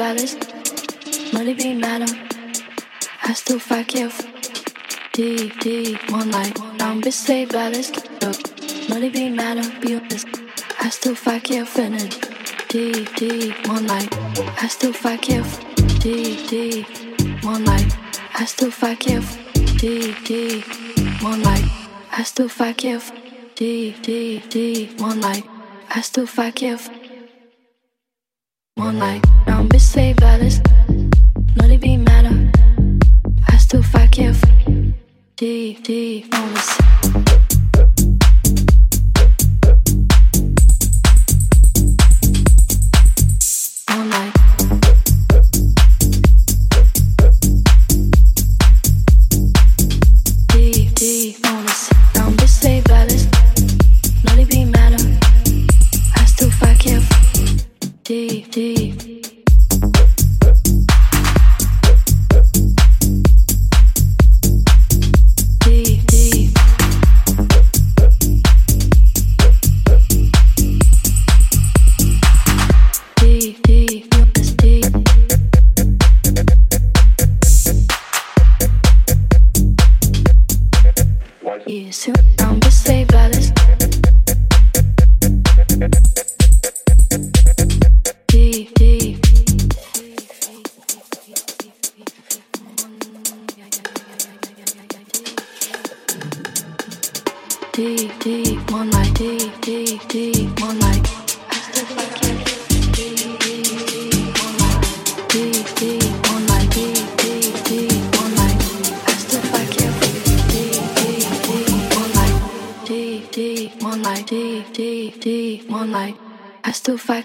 dollars, money be matter. I still fuck you. D D one life, I'm be say dollars, money be matter. Be honest, I still fuck you. Finish. D D one life, I still fuck you. D D one life, I still fuck you. D D one life, I still fuck you. D D D one life, I still fuck you. More like round bitch say baddest. No they be matter. I still fuck you. Deep, deep, honest.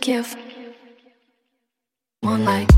give one light.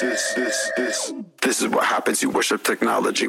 this, this, this, this, is what happens. You worship technology.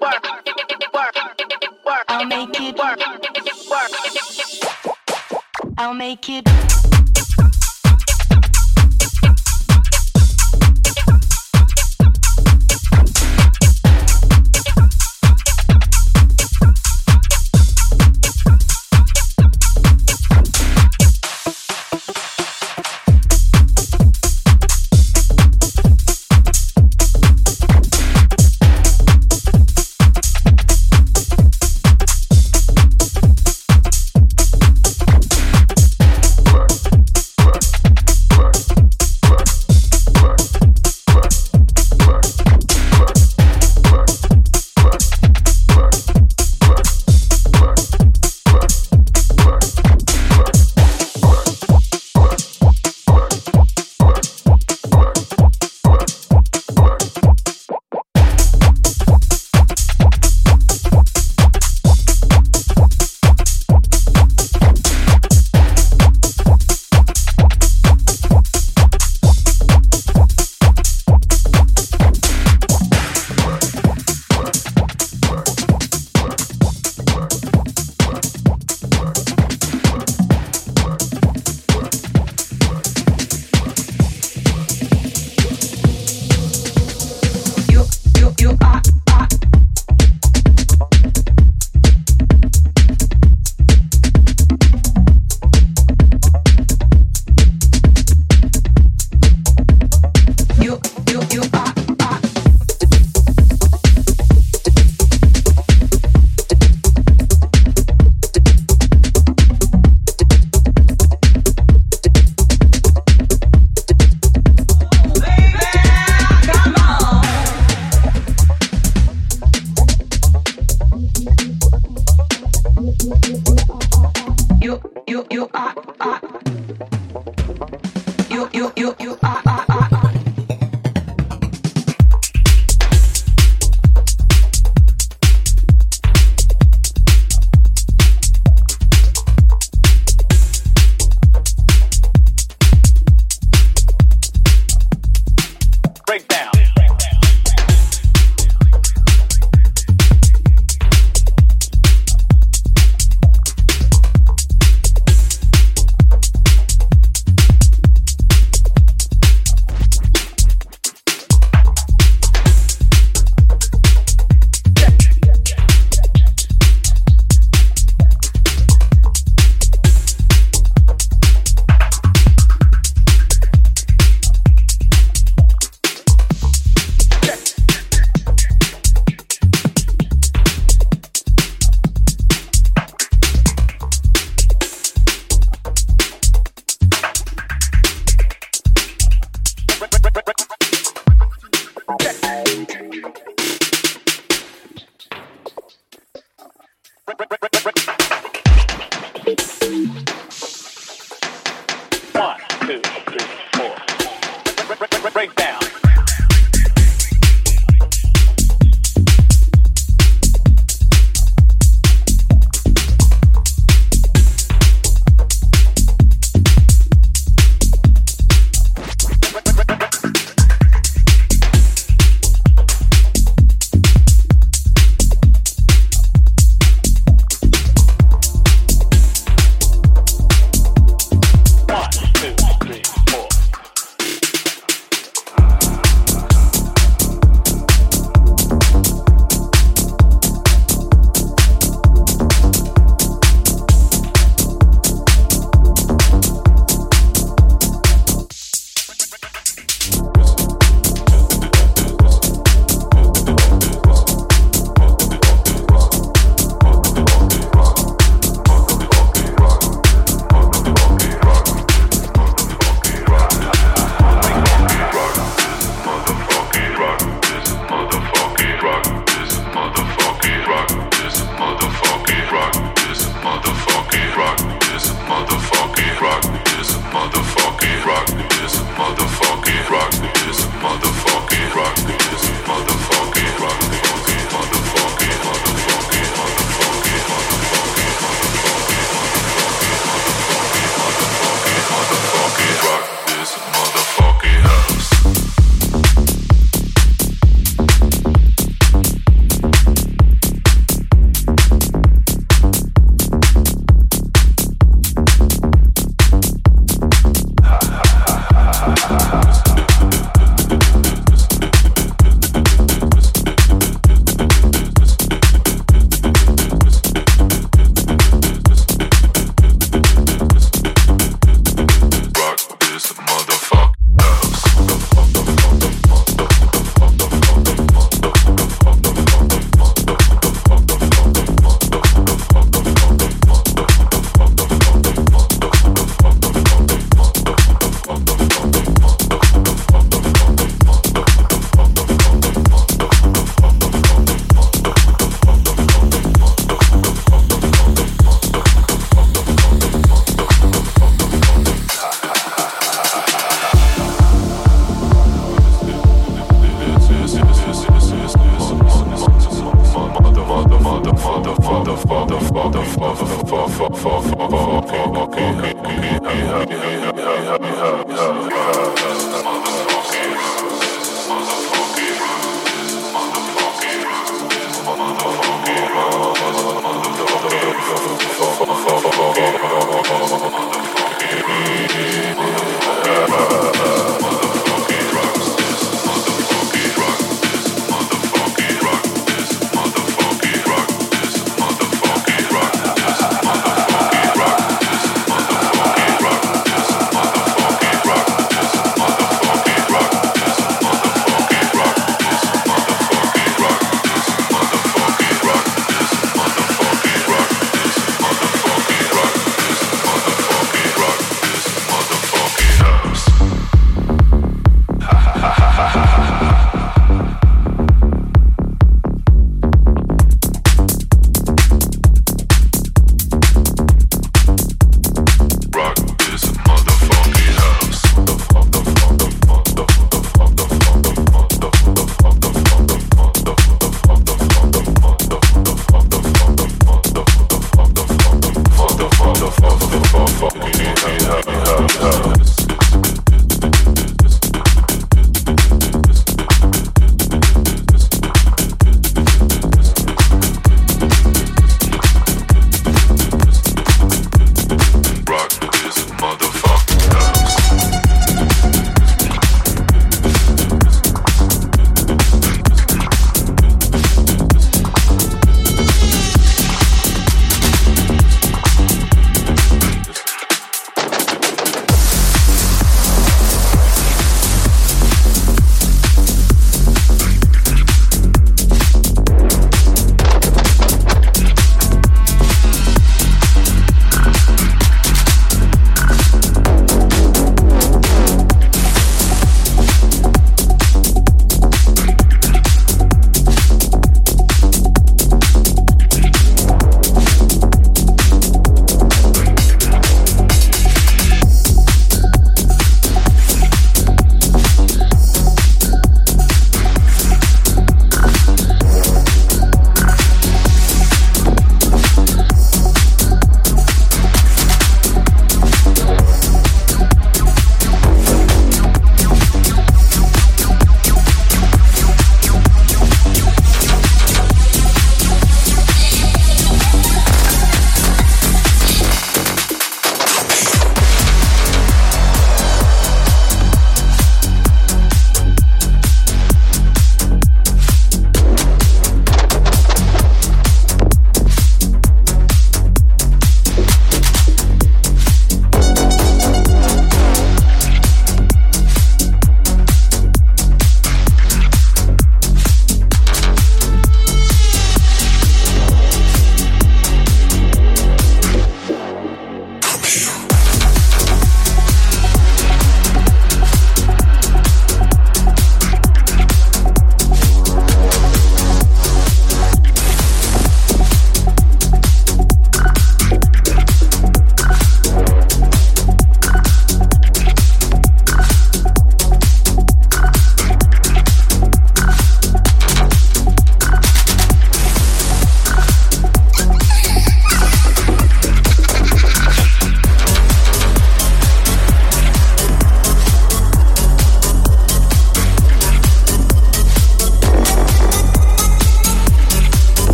work, work, work. I'll make it work, work. I'll make it.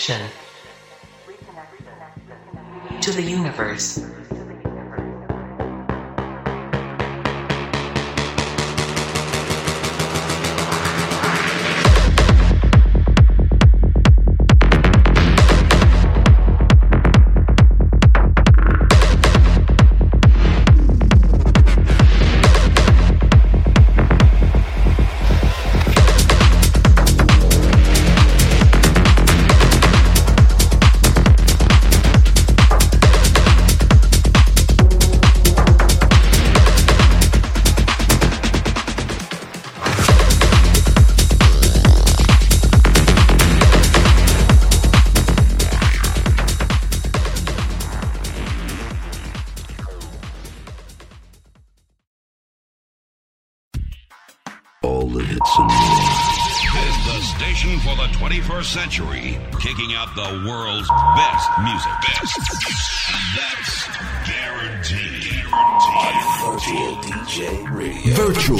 Reconnection to the universe. The world's